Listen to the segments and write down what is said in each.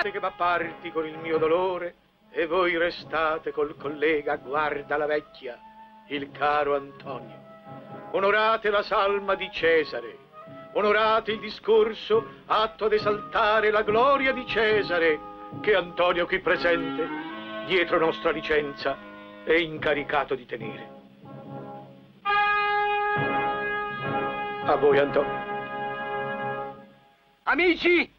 che va parti con il mio dolore e voi restate col collega guarda la vecchia, il caro Antonio. Onorate la salma di Cesare, onorate il discorso atto ad esaltare la gloria di Cesare, che Antonio qui presente, dietro nostra licenza, è incaricato di tenere. A voi, Antonio. Amici,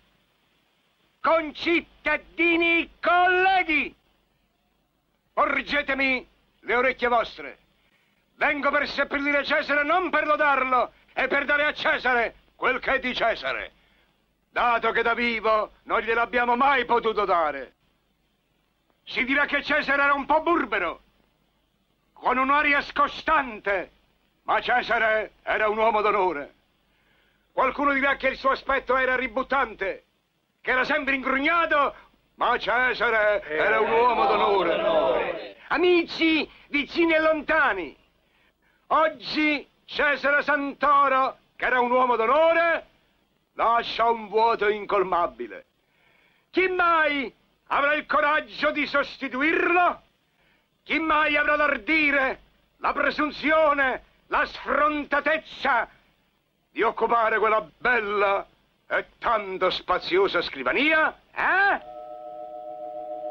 concittadini, colleghi, porgetemi le orecchie vostre. Vengo per seppellire Cesare non per lodarlo, e per dare a Cesare quel che è di Cesare. Dato che da vivo non gliel'abbiamo mai potuto dare. Si dirà che Cesare era un po' burbero, con un'aria scostante, ma Cesare era un uomo d'onore. Qualcuno dirà che il suo aspetto era ributtante, che era sempre ingrugnato, ma Cesare era un uomo d'onore. Amici vicini e lontani, oggi Cesare Santoro, che era un uomo d'onore, lascia un vuoto incolmabile. Chi mai avrà il coraggio di sostituirlo? Chi mai avrà l'ardire, la presunzione, la sfrontatezza di occupare quella bella e tanto spaziosa scrivania? Eh?